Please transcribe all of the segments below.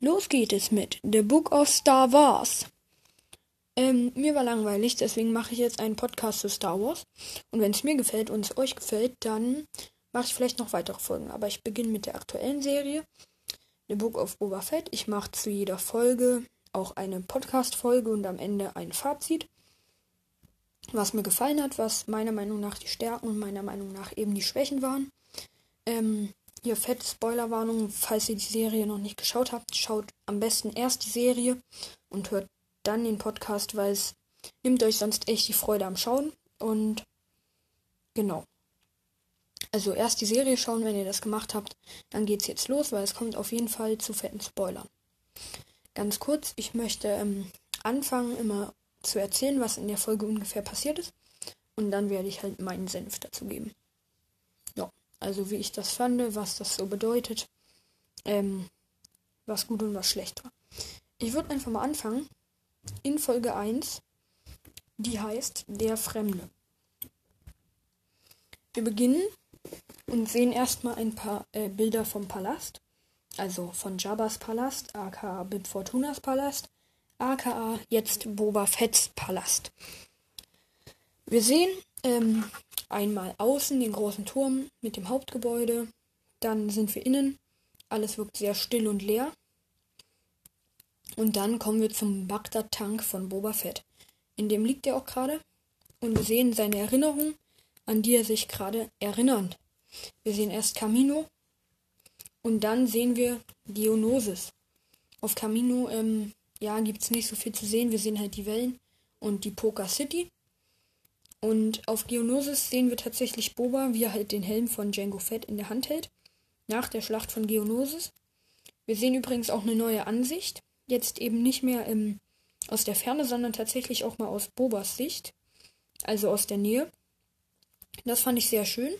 Los geht es mit The Book of Star Wars. Ähm, mir war langweilig, deswegen mache ich jetzt einen Podcast zu Star Wars. Und wenn es mir gefällt und es euch gefällt, dann mache ich vielleicht noch weitere Folgen. Aber ich beginne mit der aktuellen Serie, The Book of Boba Fett. Ich mache zu jeder Folge auch eine Podcast-Folge und am Ende ein Fazit, was mir gefallen hat, was meiner Meinung nach die Stärken und meiner Meinung nach eben die Schwächen waren. Ähm, hier fette Spoilerwarnung, falls ihr die Serie noch nicht geschaut habt, schaut am besten erst die Serie und hört dann den Podcast, weil es nimmt euch sonst echt die Freude am Schauen. Und genau. Also erst die Serie schauen, wenn ihr das gemacht habt, dann geht's jetzt los, weil es kommt auf jeden Fall zu fetten Spoilern. Ganz kurz, ich möchte ähm, anfangen, immer zu erzählen, was in der Folge ungefähr passiert ist. Und dann werde ich halt meinen Senf dazu geben. Ja, also wie ich das fand, was das so bedeutet, ähm, was gut und was schlecht war. Ich würde einfach mal anfangen in Folge 1, die heißt Der Fremde. Wir beginnen und sehen erstmal ein paar äh, Bilder vom Palast, also von Jabba's Palast, aka Bib Fortunas Palast, aka jetzt Boba Fett's Palast. Wir sehen ähm, einmal außen den großen Turm mit dem Hauptgebäude, dann sind wir innen, alles wirkt sehr still und leer. Und dann kommen wir zum Bagdad-Tank von Boba Fett. In dem liegt er auch gerade. Und wir sehen seine Erinnerung, an die er sich gerade erinnert. Wir sehen erst Camino. Und dann sehen wir Geonosis. Auf Camino, ähm, ja, gibt es nicht so viel zu sehen. Wir sehen halt die Wellen und die Poker City. Und auf Geonosis sehen wir tatsächlich Boba, wie er halt den Helm von Django Fett in der Hand hält. Nach der Schlacht von Geonosis. Wir sehen übrigens auch eine neue Ansicht jetzt eben nicht mehr ähm, aus der Ferne, sondern tatsächlich auch mal aus Bobas Sicht, also aus der Nähe. Das fand ich sehr schön,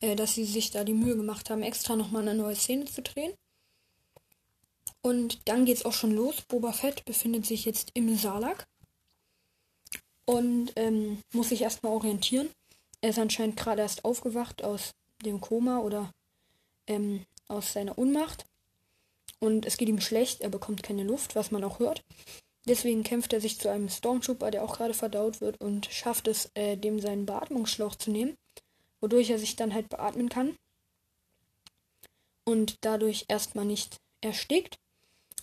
äh, dass sie sich da die Mühe gemacht haben, extra nochmal eine neue Szene zu drehen. Und dann geht's auch schon los. Boba Fett befindet sich jetzt im Salak und ähm, muss sich erstmal orientieren. Er ist anscheinend gerade erst aufgewacht aus dem Koma oder ähm, aus seiner Unmacht und es geht ihm schlecht, er bekommt keine Luft, was man auch hört. Deswegen kämpft er sich zu einem Stormtrooper, der auch gerade verdaut wird, und schafft es, äh, dem seinen Beatmungsschlauch zu nehmen, wodurch er sich dann halt beatmen kann und dadurch erstmal nicht erstickt.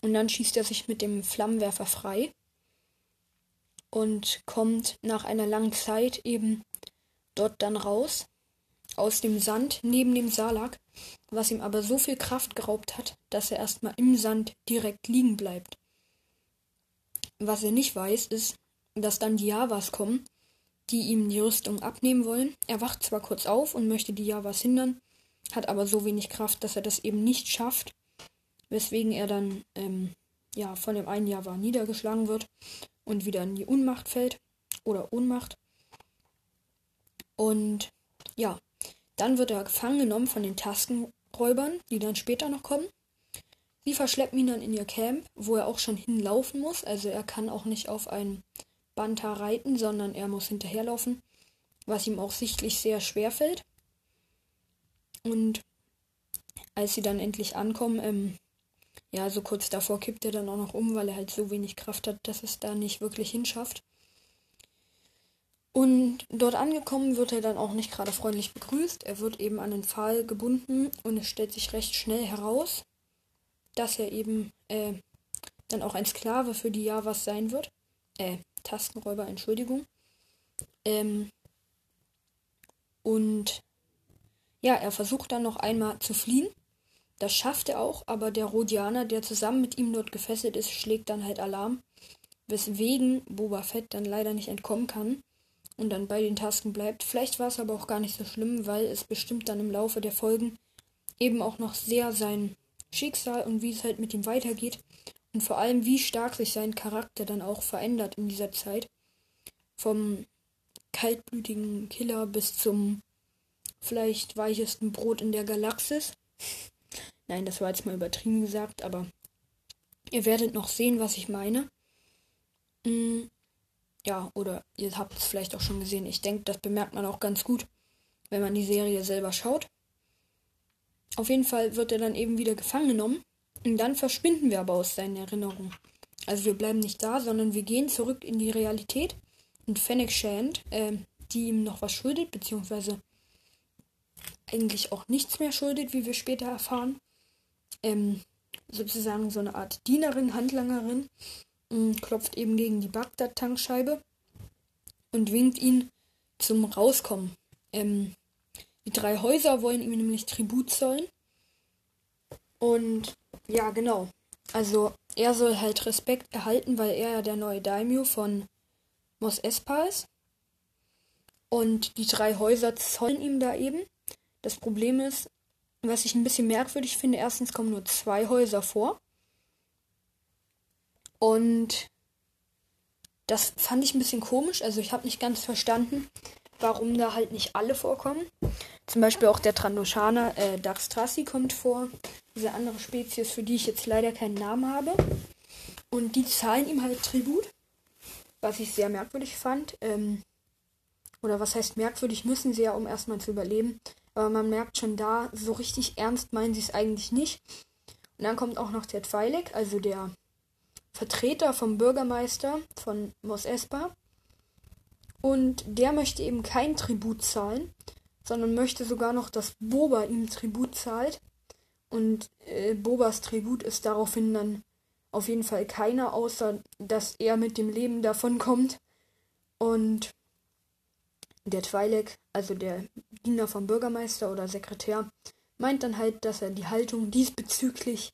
Und dann schießt er sich mit dem Flammenwerfer frei und kommt nach einer langen Zeit eben dort dann raus aus dem Sand neben dem Salak, was ihm aber so viel Kraft geraubt hat, dass er erstmal im Sand direkt liegen bleibt. Was er nicht weiß, ist, dass dann die Javas kommen, die ihm die Rüstung abnehmen wollen. Er wacht zwar kurz auf und möchte die Javas hindern, hat aber so wenig Kraft, dass er das eben nicht schafft, weswegen er dann ähm, ja von dem einen Java niedergeschlagen wird und wieder in die Unmacht fällt oder Ohnmacht. Und ja, dann wird er gefangen genommen von den Taskenräubern, die dann später noch kommen. Sie verschleppen ihn dann in ihr Camp, wo er auch schon hinlaufen muss. Also er kann auch nicht auf einen Banta reiten, sondern er muss hinterherlaufen, was ihm auch sichtlich sehr schwer fällt. Und als sie dann endlich ankommen, ähm, ja, so kurz davor kippt er dann auch noch um, weil er halt so wenig Kraft hat, dass es da nicht wirklich hinschafft. Und dort angekommen wird er dann auch nicht gerade freundlich begrüßt. Er wird eben an den Pfahl gebunden und es stellt sich recht schnell heraus, dass er eben äh, dann auch ein Sklave für die Javas sein wird. Äh, Tastenräuber, Entschuldigung. Ähm, und ja, er versucht dann noch einmal zu fliehen. Das schafft er auch, aber der Rhodianer, der zusammen mit ihm dort gefesselt ist, schlägt dann halt Alarm, weswegen Boba Fett dann leider nicht entkommen kann und dann bei den Tasken bleibt. Vielleicht war es aber auch gar nicht so schlimm, weil es bestimmt dann im Laufe der Folgen eben auch noch sehr sein Schicksal und wie es halt mit ihm weitergeht und vor allem wie stark sich sein Charakter dann auch verändert in dieser Zeit. Vom kaltblütigen Killer bis zum vielleicht weichesten Brot in der Galaxis. Nein, das war jetzt mal übertrieben gesagt, aber ihr werdet noch sehen, was ich meine. Mm, ja, oder ihr habt es vielleicht auch schon gesehen. Ich denke, das bemerkt man auch ganz gut, wenn man die Serie selber schaut. Auf jeden Fall wird er dann eben wieder gefangen genommen. Und dann verschwinden wir aber aus seinen Erinnerungen. Also wir bleiben nicht da, sondern wir gehen zurück in die Realität. Und Fennec Shand, äh, die ihm noch was schuldet, beziehungsweise eigentlich auch nichts mehr schuldet, wie wir später erfahren. Ähm, sozusagen so eine Art Dienerin, Handlangerin, klopft eben gegen die Bagdad-Tankscheibe und winkt ihn zum Rauskommen. Ähm, die drei Häuser wollen ihm nämlich Tribut zollen. Und ja, genau. Also er soll halt Respekt erhalten, weil er ja der neue Daimyo von Mos Espa ist. Und die drei Häuser zollen ihm da eben. Das Problem ist, was ich ein bisschen merkwürdig finde, erstens kommen nur zwei Häuser vor. Und das fand ich ein bisschen komisch. Also ich habe nicht ganz verstanden, warum da halt nicht alle vorkommen. Zum Beispiel auch der Trandoshaner äh, Daxtrassi kommt vor. Diese andere Spezies, für die ich jetzt leider keinen Namen habe. Und die zahlen ihm halt Tribut. Was ich sehr merkwürdig fand. Ähm, oder was heißt merkwürdig, müssen sie ja, um erstmal zu überleben. Aber man merkt schon da, so richtig ernst meinen sie es eigentlich nicht. Und dann kommt auch noch der Twi'lek, also der Vertreter vom Bürgermeister von Mos Espa. Und der möchte eben kein Tribut zahlen, sondern möchte sogar noch, dass Boba ihm Tribut zahlt. Und äh, Bobas Tribut ist daraufhin dann auf jeden Fall keiner, außer dass er mit dem Leben davon kommt. Und der Twi'lek, also der Diener vom Bürgermeister oder Sekretär, meint dann halt, dass er die Haltung diesbezüglich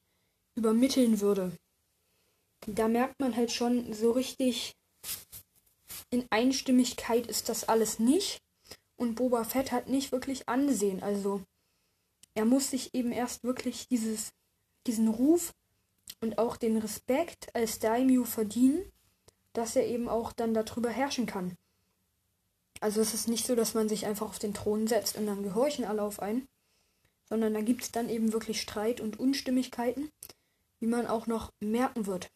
übermitteln würde. Da merkt man halt schon so richtig, in Einstimmigkeit ist das alles nicht. Und Boba Fett hat nicht wirklich Ansehen. Also er muss sich eben erst wirklich dieses, diesen Ruf und auch den Respekt als Daimyo verdienen, dass er eben auch dann darüber herrschen kann. Also es ist nicht so, dass man sich einfach auf den Thron setzt und dann gehorchen alle auf einen, sondern da gibt es dann eben wirklich Streit und Unstimmigkeiten, wie man auch noch merken wird.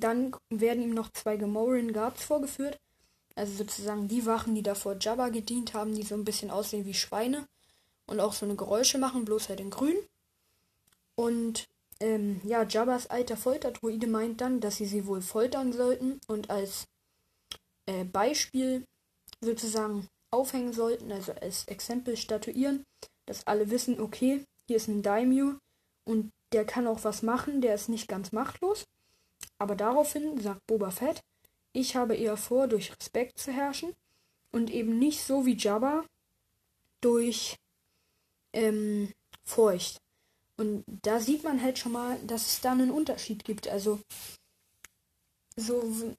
Dann werden ihm noch zwei Gamorrean Guards vorgeführt, also sozusagen die Wachen, die davor Jabba gedient haben, die so ein bisschen aussehen wie Schweine und auch so eine Geräusche machen, bloß halt in grün. Und ähm, ja, Jabbas alter Folterdruide meint dann, dass sie sie wohl foltern sollten und als äh, Beispiel sozusagen aufhängen sollten, also als Exempel statuieren, dass alle wissen, okay, hier ist ein Daimyo und der kann auch was machen, der ist nicht ganz machtlos. Aber daraufhin sagt Boba Fett, ich habe eher vor, durch Respekt zu herrschen und eben nicht so wie Jabba durch ähm, Furcht. Und da sieht man halt schon mal, dass es da einen Unterschied gibt. Also so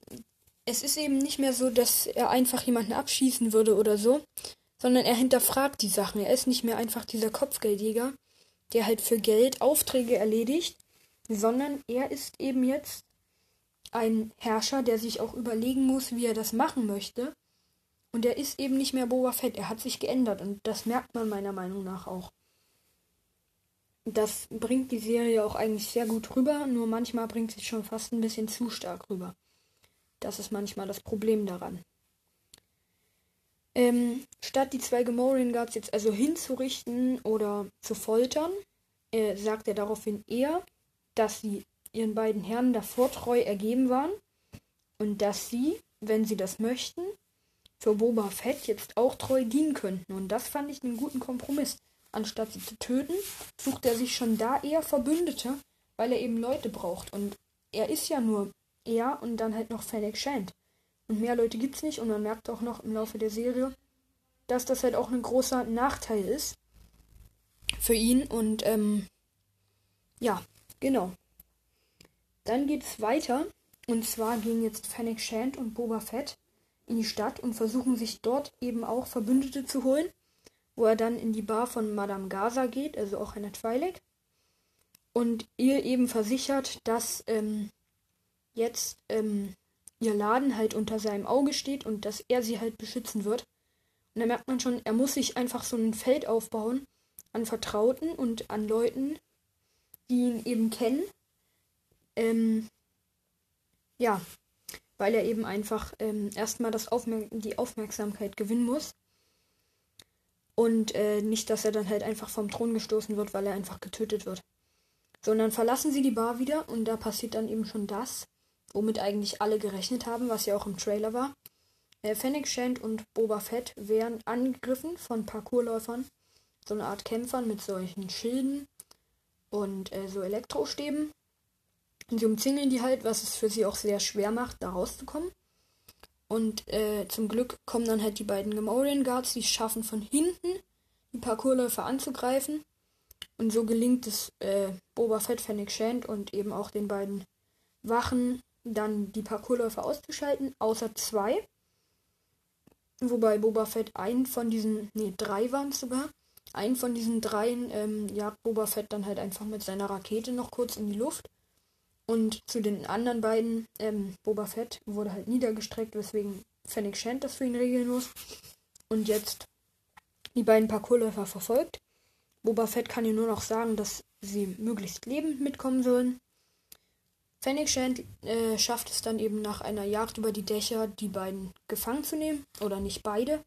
es ist eben nicht mehr so, dass er einfach jemanden abschießen würde oder so, sondern er hinterfragt die Sachen. Er ist nicht mehr einfach dieser Kopfgeldjäger, der halt für Geld Aufträge erledigt, sondern er ist eben jetzt ein Herrscher, der sich auch überlegen muss, wie er das machen möchte. Und er ist eben nicht mehr Boba Fett. Er hat sich geändert und das merkt man meiner Meinung nach auch. Das bringt die Serie auch eigentlich sehr gut rüber, nur manchmal bringt sie schon fast ein bisschen zu stark rüber. Das ist manchmal das Problem daran. Ähm, statt die zwei Gamorrean Guards jetzt also hinzurichten oder zu foltern, äh, sagt er daraufhin eher, dass sie ihren beiden Herren davor treu ergeben waren und dass sie, wenn sie das möchten, für Boba Fett jetzt auch treu dienen könnten. Und das fand ich einen guten Kompromiss. Anstatt sie zu töten, sucht er sich schon da eher Verbündete, weil er eben Leute braucht. Und er ist ja nur er und dann halt noch Fennec Shand. Und mehr Leute gibt's nicht und man merkt auch noch im Laufe der Serie, dass das halt auch ein großer Nachteil ist für ihn und ähm, ja, genau. Dann geht's weiter und zwar gehen jetzt Fennec Shand und Boba Fett in die Stadt und versuchen sich dort eben auch Verbündete zu holen, wo er dann in die Bar von Madame Gaza geht, also auch eine Twi'lek und ihr eben versichert, dass ähm, jetzt ähm, ihr Laden halt unter seinem Auge steht und dass er sie halt beschützen wird. Und da merkt man schon, er muss sich einfach so ein Feld aufbauen an Vertrauten und an Leuten, die ihn eben kennen. Ähm, ja, weil er eben einfach ähm, erstmal Aufmer die Aufmerksamkeit gewinnen muss. Und äh, nicht, dass er dann halt einfach vom Thron gestoßen wird, weil er einfach getötet wird. Sondern verlassen sie die Bar wieder und da passiert dann eben schon das, womit eigentlich alle gerechnet haben, was ja auch im Trailer war. Äh, Fennec Shand und Boba Fett werden angegriffen von Parkourläufern, so eine Art Kämpfern mit solchen Schilden und äh, so Elektrostäben. Und sie umzingeln die halt, was es für sie auch sehr schwer macht, da rauszukommen. Und äh, zum Glück kommen dann halt die beiden Gamorrean Guards, die schaffen, von hinten die Parkourläufer anzugreifen. Und so gelingt es äh, Boba Fett, Fennec Shand und eben auch den beiden Wachen, dann die Parkourläufer auszuschalten, außer zwei. Wobei Boba Fett einen von diesen, nee, drei waren es sogar. Einen von diesen dreien ähm, jagt Boba Fett dann halt einfach mit seiner Rakete noch kurz in die Luft. Und zu den anderen beiden, ähm, Boba Fett wurde halt niedergestreckt, weswegen Fennec Shand das für ihn regeln muss. Und jetzt die beiden Parkourläufer verfolgt. Boba Fett kann ihr nur noch sagen, dass sie möglichst lebend mitkommen sollen. Fennec Shand äh, schafft es dann eben nach einer Jagd über die Dächer, die beiden gefangen zu nehmen. Oder nicht beide.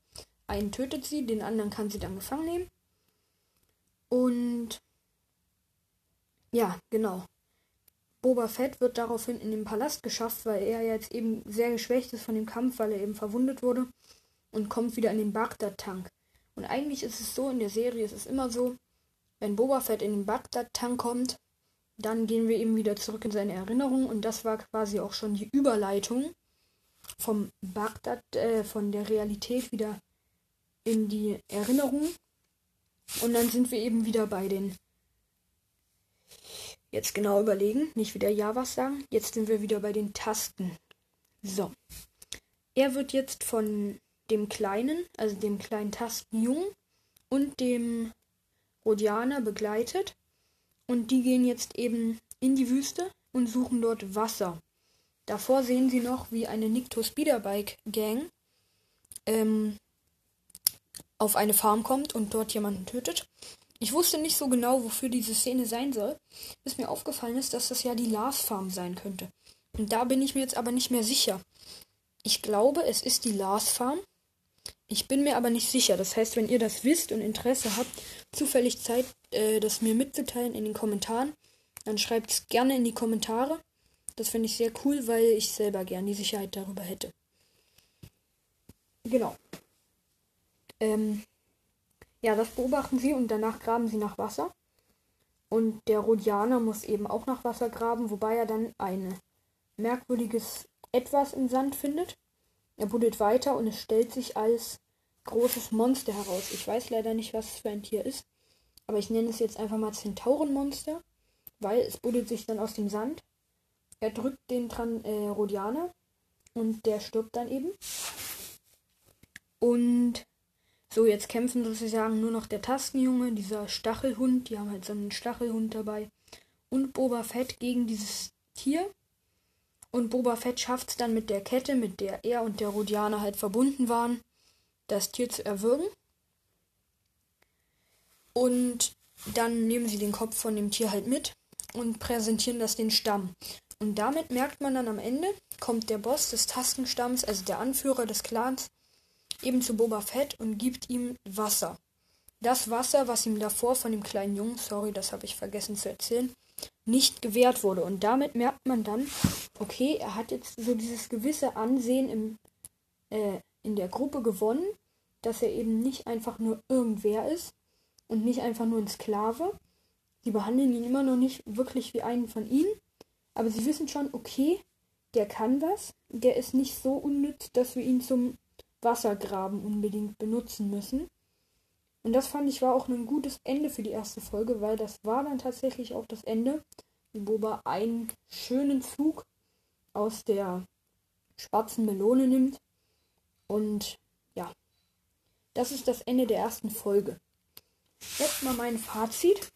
Einen tötet sie, den anderen kann sie dann gefangen nehmen. Und ja, genau. Boba Fett wird daraufhin in den Palast geschafft, weil er jetzt eben sehr geschwächt ist von dem Kampf, weil er eben verwundet wurde und kommt wieder in den Bagdad-Tank. Und eigentlich ist es so in der Serie, es ist immer so, wenn Boba Fett in den Bagdad-Tank kommt, dann gehen wir eben wieder zurück in seine Erinnerung und das war quasi auch schon die Überleitung vom Bagdad, äh, von der Realität wieder in die Erinnerung. Und dann sind wir eben wieder bei den Jetzt genau überlegen, nicht wieder Ja was sagen. Jetzt sind wir wieder bei den Tasten. So. Er wird jetzt von dem Kleinen, also dem kleinen Tastenjungen und dem Rodianer begleitet. Und die gehen jetzt eben in die Wüste und suchen dort Wasser. Davor sehen sie noch, wie eine Nikto Speederbike Gang ähm, auf eine Farm kommt und dort jemanden tötet. Ich wusste nicht so genau, wofür diese Szene sein soll, bis mir aufgefallen ist, dass das ja die Lars Farm sein könnte. Und da bin ich mir jetzt aber nicht mehr sicher. Ich glaube, es ist die Lars Farm. Ich bin mir aber nicht sicher. Das heißt, wenn ihr das wisst und Interesse habt, zufällig Zeit, äh, das mir mitzuteilen in den Kommentaren, dann schreibt es gerne in die Kommentare. Das finde ich sehr cool, weil ich selber gern die Sicherheit darüber hätte. Genau. Ähm, ja, das beobachten sie und danach graben sie nach Wasser. Und der Rodianer muss eben auch nach Wasser graben, wobei er dann ein merkwürdiges Etwas im Sand findet. Er buddelt weiter und es stellt sich als großes Monster heraus. Ich weiß leider nicht, was es für ein Tier ist, aber ich nenne es jetzt einfach mal Zentaurenmonster, weil es buddelt sich dann aus dem Sand. Er drückt den Tran äh, Rodianer und der stirbt dann eben. Und so, jetzt kämpfen sozusagen nur noch der Tastenjunge, dieser Stachelhund, die haben halt so einen Stachelhund dabei, und Boba Fett gegen dieses Tier. Und Boba Fett schafft es dann mit der Kette, mit der er und der Rodianer halt verbunden waren, das Tier zu erwürgen. Und dann nehmen sie den Kopf von dem Tier halt mit und präsentieren das den Stamm. Und damit merkt man dann am Ende, kommt der Boss des Tastenstamms, also der Anführer des Clans, eben zu Boba Fett und gibt ihm Wasser. Das Wasser, was ihm davor von dem kleinen Jungen, sorry, das habe ich vergessen zu erzählen, nicht gewährt wurde. Und damit merkt man dann, okay, er hat jetzt so dieses gewisse Ansehen im, äh, in der Gruppe gewonnen, dass er eben nicht einfach nur irgendwer ist und nicht einfach nur ein Sklave. Sie behandeln ihn immer noch nicht wirklich wie einen von ihnen, aber sie wissen schon, okay, der kann was, der ist nicht so unnütz, dass wir ihn zum Wassergraben unbedingt benutzen müssen. Und das fand ich war auch ein gutes Ende für die erste Folge, weil das war dann tatsächlich auch das Ende, wie Boba einen schönen Zug aus der schwarzen Melone nimmt. Und ja, das ist das Ende der ersten Folge. Jetzt mal mein Fazit.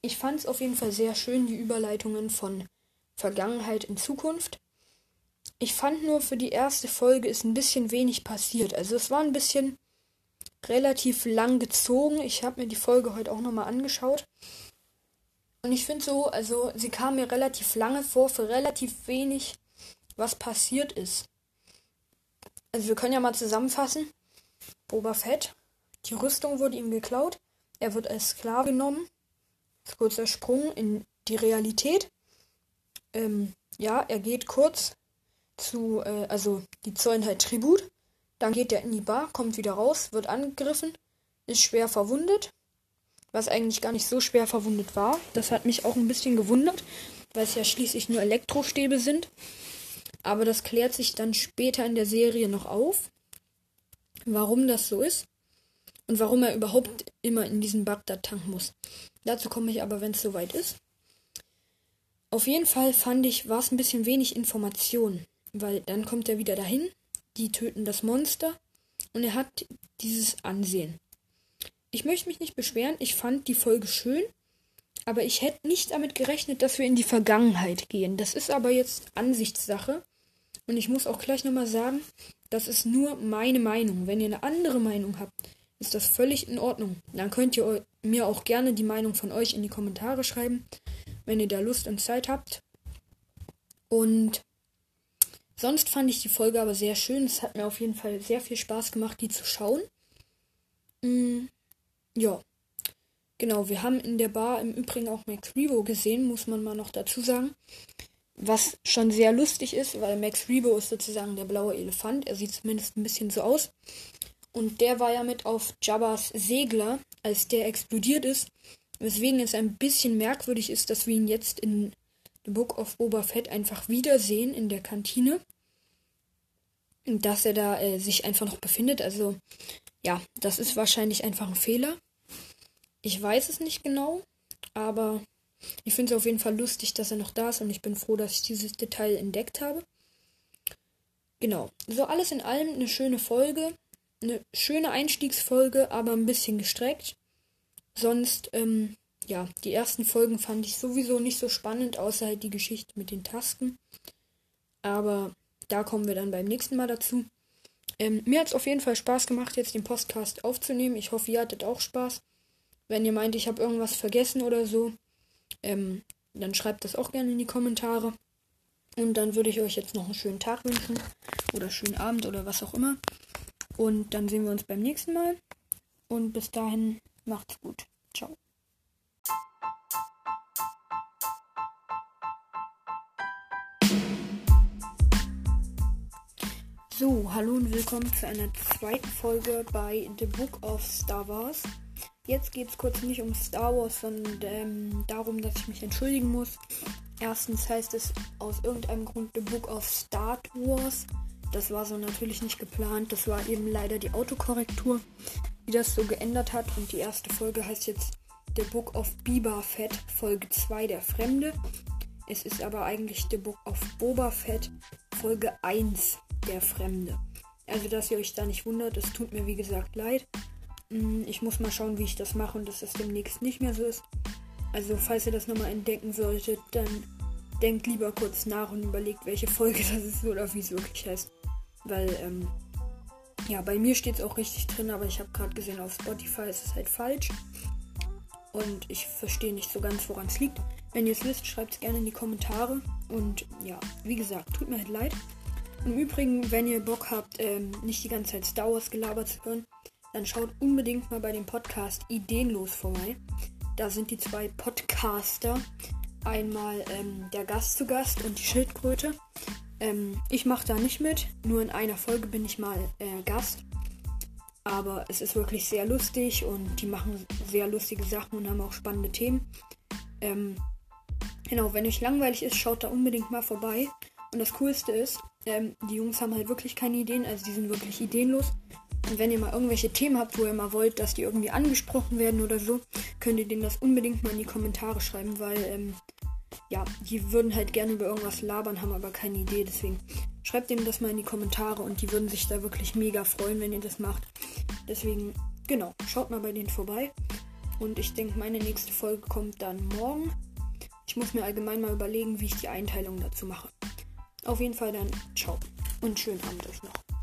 Ich fand es auf jeden Fall sehr schön, die Überleitungen von Vergangenheit in Zukunft. Ich fand nur für die erste Folge ist ein bisschen wenig passiert. Also es war ein bisschen relativ lang gezogen. Ich habe mir die Folge heute auch nochmal angeschaut. Und ich finde so, also sie kam mir relativ lange vor für relativ wenig, was passiert ist. Also wir können ja mal zusammenfassen. Boba Fett, die Rüstung wurde ihm geklaut. Er wird als Sklave genommen. Kurzer Sprung in die Realität. Ähm, ja, er geht kurz zu, äh, also die zollen halt Tribut. Dann geht er in die Bar, kommt wieder raus, wird angegriffen, ist schwer verwundet. Was eigentlich gar nicht so schwer verwundet war. Das hat mich auch ein bisschen gewundert, weil es ja schließlich nur Elektrostäbe sind. Aber das klärt sich dann später in der Serie noch auf, warum das so ist und warum er überhaupt immer in diesen Bagdad-Tank muss. Dazu komme ich aber, wenn es soweit ist. Auf jeden Fall fand ich, war es ein bisschen wenig Information, weil dann kommt er wieder dahin, die töten das Monster und er hat dieses Ansehen. Ich möchte mich nicht beschweren, ich fand die Folge schön, aber ich hätte nicht damit gerechnet, dass wir in die Vergangenheit gehen. Das ist aber jetzt Ansichtssache. Und ich muss auch gleich nochmal sagen, das ist nur meine Meinung. Wenn ihr eine andere Meinung habt, ist das völlig in Ordnung. Dann könnt ihr mir auch gerne die Meinung von euch in die Kommentare schreiben, wenn ihr da Lust und Zeit habt. Und sonst fand ich die Folge aber sehr schön. Es hat mir auf jeden Fall sehr viel Spaß gemacht, die zu schauen. Mm, ja. Genau, wir haben in der Bar im Übrigen auch Max Rebo gesehen, muss man mal noch dazu sagen. Was schon sehr lustig ist, weil Max Rebo ist sozusagen der blaue Elefant. Er sieht zumindest ein bisschen so aus. Und der war ja mit auf Jabbas Segler, als der explodiert ist. Weswegen es ein bisschen merkwürdig ist, dass wir ihn jetzt in The Book of Boba Fett einfach wiedersehen in der Kantine. Dass er da äh, sich einfach noch befindet. Also, ja, das ist wahrscheinlich einfach ein Fehler. Ich weiß es nicht genau, aber ich finde es auf jeden Fall lustig, dass er noch da ist und ich bin froh, dass ich dieses Detail entdeckt habe. Genau. So alles in allem eine schöne Folge. Eine schöne Einstiegsfolge, aber ein bisschen gestreckt. Sonst, ähm, ja, die ersten Folgen fand ich sowieso nicht so spannend, außer halt die Geschichte mit den Tasten. Aber da kommen wir dann beim nächsten Mal dazu. Ähm, mir hat es auf jeden Fall Spaß gemacht, jetzt den Podcast aufzunehmen. Ich hoffe, ihr hattet auch Spaß. Wenn ihr meint, ich habe irgendwas vergessen oder so, ähm, dann schreibt das auch gerne in die Kommentare. Und dann würde ich euch jetzt noch einen schönen Tag wünschen. Oder schönen Abend oder was auch immer. Und dann sehen wir uns beim nächsten Mal. Und bis dahin macht's gut. Ciao. So, hallo und willkommen zu einer zweiten Folge bei The Book of Star Wars. Jetzt geht es kurz nicht um Star Wars, sondern ähm, darum, dass ich mich entschuldigen muss. Erstens heißt es aus irgendeinem Grund The Book of Star Wars. Das war so natürlich nicht geplant. Das war eben leider die Autokorrektur, die das so geändert hat. Und die erste Folge heißt jetzt The Book of Biba Fett, Folge 2, der Fremde. Es ist aber eigentlich The Book of Boba Fett, Folge 1, der Fremde. Also, dass ihr euch da nicht wundert, es tut mir wie gesagt leid. Mm, ich muss mal schauen, wie ich das mache und dass das demnächst nicht mehr so ist. Also, falls ihr das nochmal entdecken solltet, dann denkt lieber kurz nach und überlegt, welche Folge das ist oder wie es wirklich heißt. Weil, ähm, ja, bei mir steht es auch richtig drin, aber ich habe gerade gesehen, auf Spotify ist es halt falsch. Und ich verstehe nicht so ganz, woran es liegt. Wenn ihr es wisst, schreibt es gerne in die Kommentare. Und ja, wie gesagt, tut mir halt leid. Im Übrigen, wenn ihr Bock habt, ähm, nicht die ganze Zeit Star Wars gelabert zu hören, dann schaut unbedingt mal bei dem Podcast Ideenlos vorbei. Da sind die zwei Podcaster. Einmal ähm, der Gast zu Gast und die Schildkröte. Ähm, ich mache da nicht mit, nur in einer Folge bin ich mal äh, Gast. Aber es ist wirklich sehr lustig und die machen sehr lustige Sachen und haben auch spannende Themen. Ähm, genau, wenn euch langweilig ist, schaut da unbedingt mal vorbei. Und das Coolste ist, ähm, die Jungs haben halt wirklich keine Ideen, also die sind wirklich ideenlos. Und wenn ihr mal irgendwelche Themen habt, wo ihr mal wollt, dass die irgendwie angesprochen werden oder so, könnt ihr denen das unbedingt mal in die Kommentare schreiben, weil, ähm, ja, die würden halt gerne über irgendwas labern, haben aber keine Idee. Deswegen schreibt denen das mal in die Kommentare und die würden sich da wirklich mega freuen, wenn ihr das macht. Deswegen, genau, schaut mal bei denen vorbei. Und ich denke, meine nächste Folge kommt dann morgen. Ich muss mir allgemein mal überlegen, wie ich die Einteilung dazu mache. Auf jeden Fall dann, ciao und schönen Abend euch noch.